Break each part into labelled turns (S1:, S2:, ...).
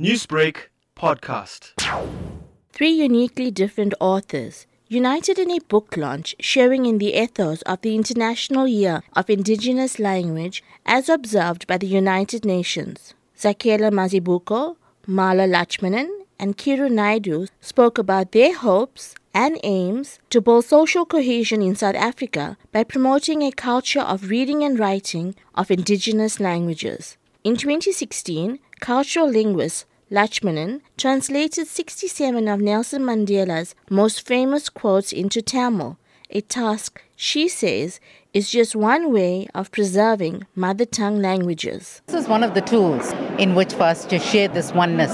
S1: Newsbreak podcast.
S2: Three uniquely different authors united in a book launch sharing in the ethos of the International Year of Indigenous Language as observed by the United Nations. Zakhele Mazibuko, Mala Lachmanan, and Kiru Naidu spoke about their hopes and aims to build social cohesion in South Africa by promoting a culture of reading and writing of indigenous languages. In 2016, cultural linguist Lachmanan translated 67 of Nelson Mandela's most famous quotes into Tamil, a task she says is just one way of preserving mother tongue languages.
S3: This is one of the tools in which for us to share this oneness.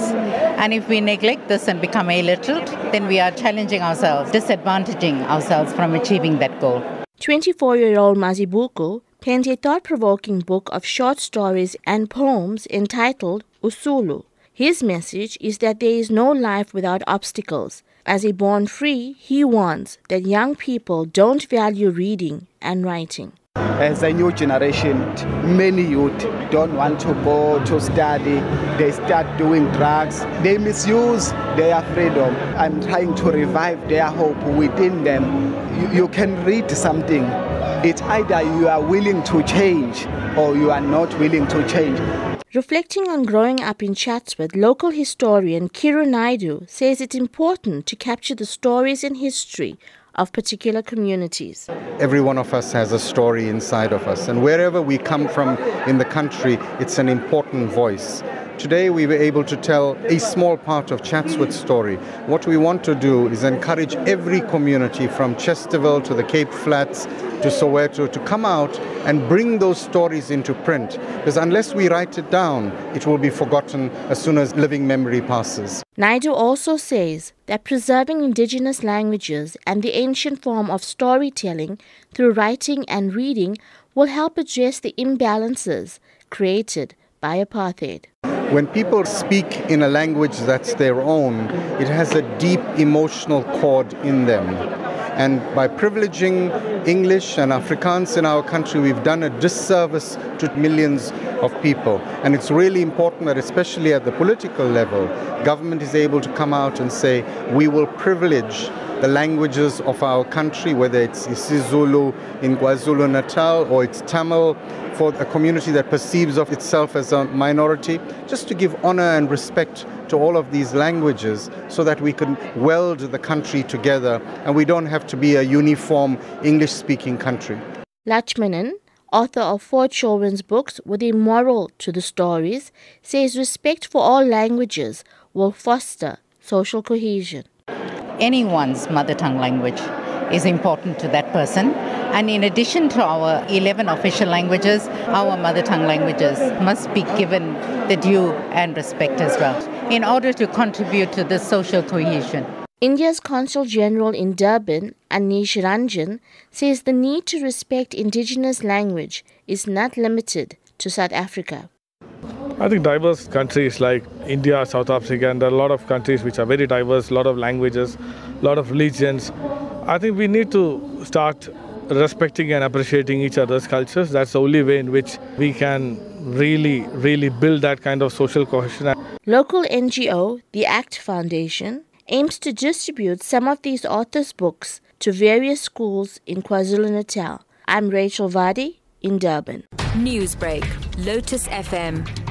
S3: And if we neglect this and become illiterate, then we are challenging ourselves, disadvantaging ourselves from achieving that goal.
S2: 24 year old Mazibuko penned a thought provoking book of short stories and poems entitled Usulu. His message is that there is no life without obstacles. As a born free, he warns that young people don't value reading and writing.
S4: As a new generation, many youth don't want to go to study. They start doing drugs. They misuse their freedom. I'm trying to revive their hope within them. You, you can read something. It's either you are willing to change or you are not willing to change.
S2: Reflecting on growing up in Chatsworth, local historian Kiru Naidu says it's important to capture the stories and history of particular communities.
S5: Every one of us has a story inside of us, and wherever we come from in the country, it's an important voice. Today we were able to tell a small part of Chatsworth's story. What we want to do is encourage every community from Chesterville to the Cape Flats to Soweto to come out and bring those stories into print. Because unless we write it down, it will be forgotten as soon as living memory passes.
S2: Naidu also says that preserving indigenous languages and the ancient form of storytelling through writing and reading will help address the imbalances created by apartheid.
S5: When people speak in a language that's their own, it has a deep emotional chord in them. And by privileging English and Afrikaans in our country, we've done a disservice to millions of people. And it's really important that, especially at the political level, government is able to come out and say, we will privilege the languages of our country, whether it's isiZulu in KwaZulu Natal or it's Tamil for a community that perceives of itself as a minority, just to give honor and respect to all of these languages so that we can weld the country together and we don't have to be a uniform English speaking country.
S2: Lachmanan, author of four children's books with a moral to the stories, says respect for all languages will foster social cohesion
S3: anyone's mother tongue language is important to that person. And in addition to our 11 official languages, our mother tongue languages must be given the due and respect as well in order to contribute to the social cohesion.
S2: India's Consul General in Durban, Anish Ranjan, says the need to respect indigenous language is not limited to South Africa.
S6: I think diverse countries like India, South Africa, and there are a lot of countries which are very diverse, a lot of languages, a lot of religions. I think we need to start respecting and appreciating each other's cultures. That's the only way in which we can really, really build that kind of social cohesion.
S2: Local NGO, the ACT Foundation, aims to distribute some of these authors' books to various schools in KwaZulu Natal. I'm Rachel Vadi in Durban.
S7: Newsbreak, Lotus FM,